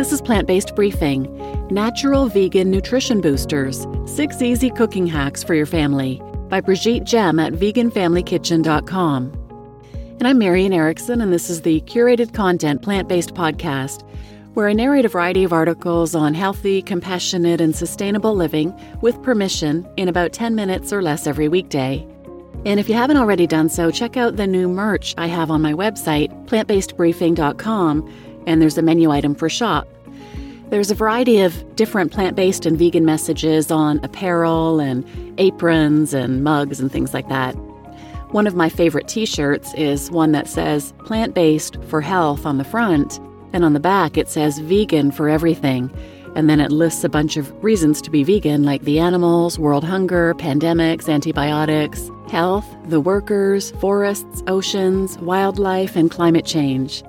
This is Plant Based Briefing Natural Vegan Nutrition Boosters Six Easy Cooking Hacks for Your Family by Brigitte Gemme at veganfamilykitchen.com. And I'm Marian Erickson, and this is the curated content plant based podcast where I narrate a variety of articles on healthy, compassionate, and sustainable living with permission in about 10 minutes or less every weekday. And if you haven't already done so, check out the new merch I have on my website, plantbasedbriefing.com, and there's a menu item for shop. There's a variety of different plant based and vegan messages on apparel and aprons and mugs and things like that. One of my favorite t shirts is one that says plant based for health on the front and on the back, it says vegan for everything. And then it lists a bunch of reasons to be vegan, like the animals, world hunger, pandemics, antibiotics, health, the workers, forests, oceans, wildlife, and climate change.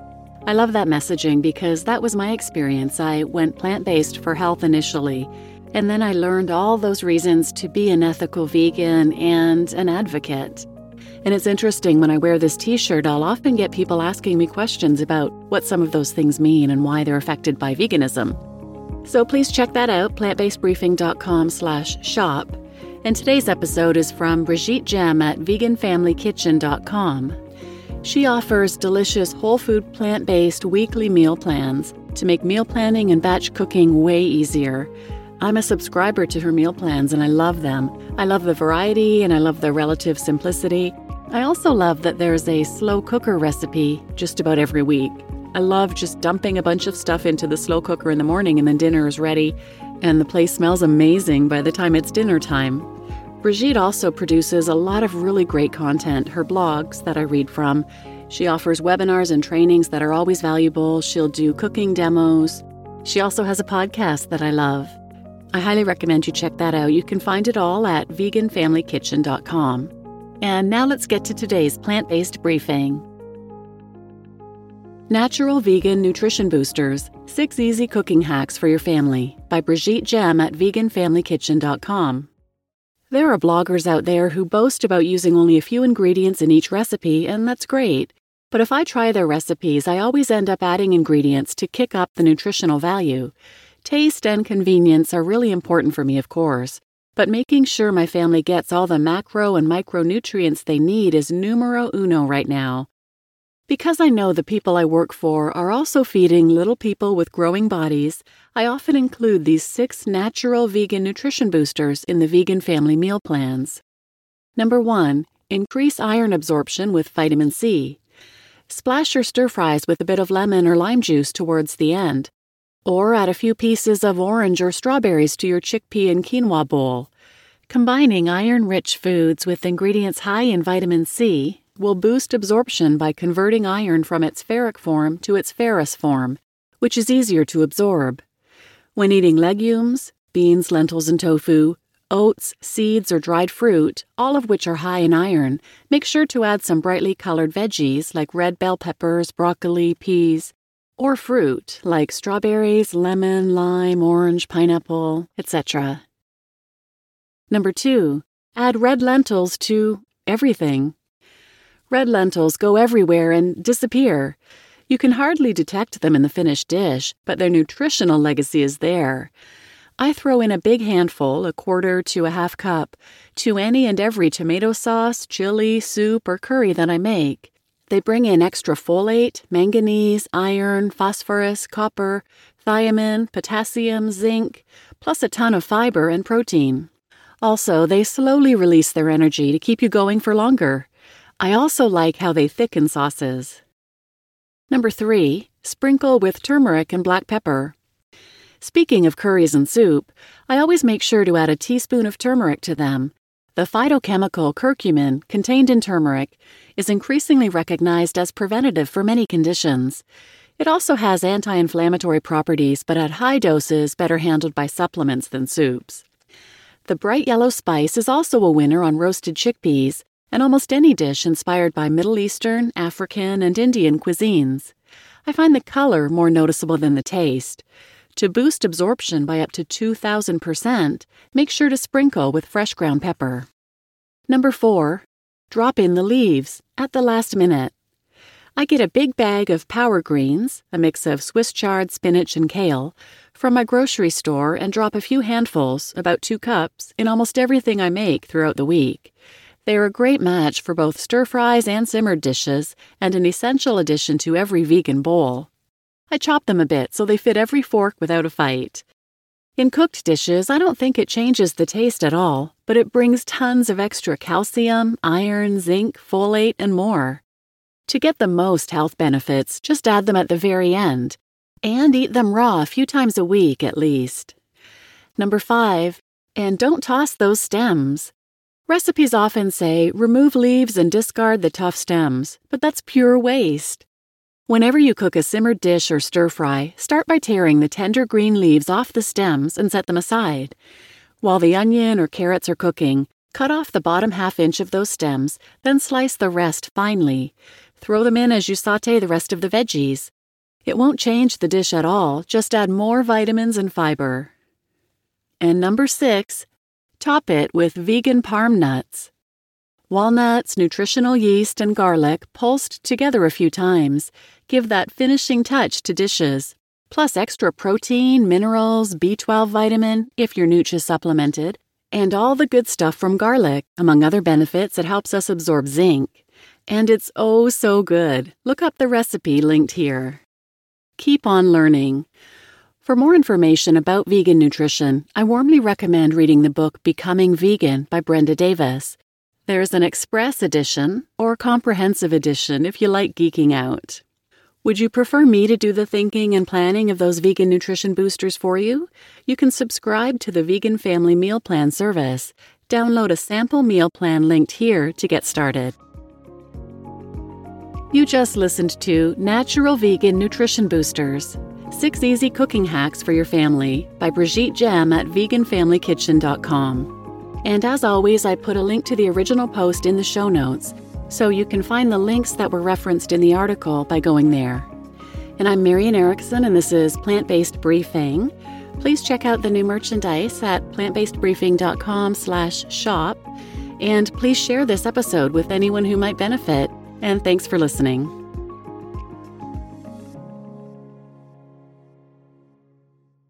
I love that messaging because that was my experience. I went plant based for health initially, and then I learned all those reasons to be an ethical vegan and an advocate. And it's interesting when I wear this t shirt, I'll often get people asking me questions about what some of those things mean and why they're affected by veganism. So please check that out, plantbasedbriefing.com slash shop. And today's episode is from Brigitte Gemme at veganfamilykitchen.com. She offers delicious whole food plant based weekly meal plans to make meal planning and batch cooking way easier. I'm a subscriber to her meal plans and I love them. I love the variety and I love the relative simplicity. I also love that there's a slow cooker recipe just about every week. I love just dumping a bunch of stuff into the slow cooker in the morning and then dinner is ready, and the place smells amazing by the time it's dinner time. Brigitte also produces a lot of really great content, her blogs that I read from. She offers webinars and trainings that are always valuable. She'll do cooking demos. She also has a podcast that I love. I highly recommend you check that out. You can find it all at veganfamilykitchen.com. And now let's get to today's plant based briefing. Natural Vegan Nutrition Boosters Six Easy Cooking Hacks for Your Family by Brigitte Gemme at veganfamilykitchen.com. There are bloggers out there who boast about using only a few ingredients in each recipe, and that's great. But if I try their recipes, I always end up adding ingredients to kick up the nutritional value. Taste and convenience are really important for me, of course, but making sure my family gets all the macro and micronutrients they need is numero uno right now. Because I know the people I work for are also feeding little people with growing bodies, I often include these six natural vegan nutrition boosters in the vegan family meal plans. Number one, increase iron absorption with vitamin C. Splash your stir fries with a bit of lemon or lime juice towards the end. Or add a few pieces of orange or strawberries to your chickpea and quinoa bowl. Combining iron rich foods with ingredients high in vitamin C will boost absorption by converting iron from its ferric form to its ferrous form, which is easier to absorb. When eating legumes, beans, lentils, and tofu, oats, seeds, or dried fruit, all of which are high in iron, make sure to add some brightly colored veggies like red bell peppers, broccoli, peas, or fruit like strawberries, lemon, lime, orange, pineapple, etc. Number two, add red lentils to everything. Red lentils go everywhere and disappear. You can hardly detect them in the finished dish, but their nutritional legacy is there. I throw in a big handful, a quarter to a half cup, to any and every tomato sauce, chili, soup, or curry that I make. They bring in extra folate, manganese, iron, phosphorus, copper, thiamine, potassium, zinc, plus a ton of fiber and protein. Also, they slowly release their energy to keep you going for longer. I also like how they thicken sauces. Number three, sprinkle with turmeric and black pepper. Speaking of curries and soup, I always make sure to add a teaspoon of turmeric to them the phytochemical curcumin contained in turmeric is increasingly recognized as preventative for many conditions. It also has anti inflammatory properties, but at high doses, better handled by supplements than soups. The bright yellow spice is also a winner on roasted chickpeas and almost any dish inspired by Middle Eastern, African, and Indian cuisines. I find the color more noticeable than the taste. To boost absorption by up to 2,000%, make sure to sprinkle with fresh ground pepper. Number 4. Drop in the leaves at the last minute. I get a big bag of power greens, a mix of Swiss chard, spinach, and kale, from my grocery store and drop a few handfuls, about two cups, in almost everything I make throughout the week. They are a great match for both stir fries and simmered dishes, and an essential addition to every vegan bowl. I chop them a bit so they fit every fork without a fight. In cooked dishes, I don't think it changes the taste at all, but it brings tons of extra calcium, iron, zinc, folate, and more. To get the most health benefits, just add them at the very end. And eat them raw a few times a week at least. Number five, and don't toss those stems. Recipes often say remove leaves and discard the tough stems, but that's pure waste. Whenever you cook a simmered dish or stir fry, start by tearing the tender green leaves off the stems and set them aside. While the onion or carrots are cooking, cut off the bottom half inch of those stems, then slice the rest finely. Throw them in as you saute the rest of the veggies. It won't change the dish at all, just add more vitamins and fiber. And number six, top it with vegan parm nuts. Walnuts, nutritional yeast, and garlic pulsed together a few times give that finishing touch to dishes. Plus extra protein, minerals, B12 vitamin, if your nooch is supplemented, and all the good stuff from garlic. Among other benefits, it helps us absorb zinc. And it's oh so good. Look up the recipe linked here. Keep on learning. For more information about vegan nutrition, I warmly recommend reading the book Becoming Vegan by Brenda Davis. There's an express edition or comprehensive edition if you like geeking out. Would you prefer me to do the thinking and planning of those vegan nutrition boosters for you? You can subscribe to the Vegan Family Meal Plan service. Download a sample meal plan linked here to get started. You just listened to Natural Vegan Nutrition Boosters Six Easy Cooking Hacks for Your Family by Brigitte Gemme at veganfamilykitchen.com. And as always, I put a link to the original post in the show notes, so you can find the links that were referenced in the article by going there. And I'm Marian Erickson, and this is Plant Based Briefing. Please check out the new merchandise at plantbasedbriefing.com slash shop. And please share this episode with anyone who might benefit. And thanks for listening.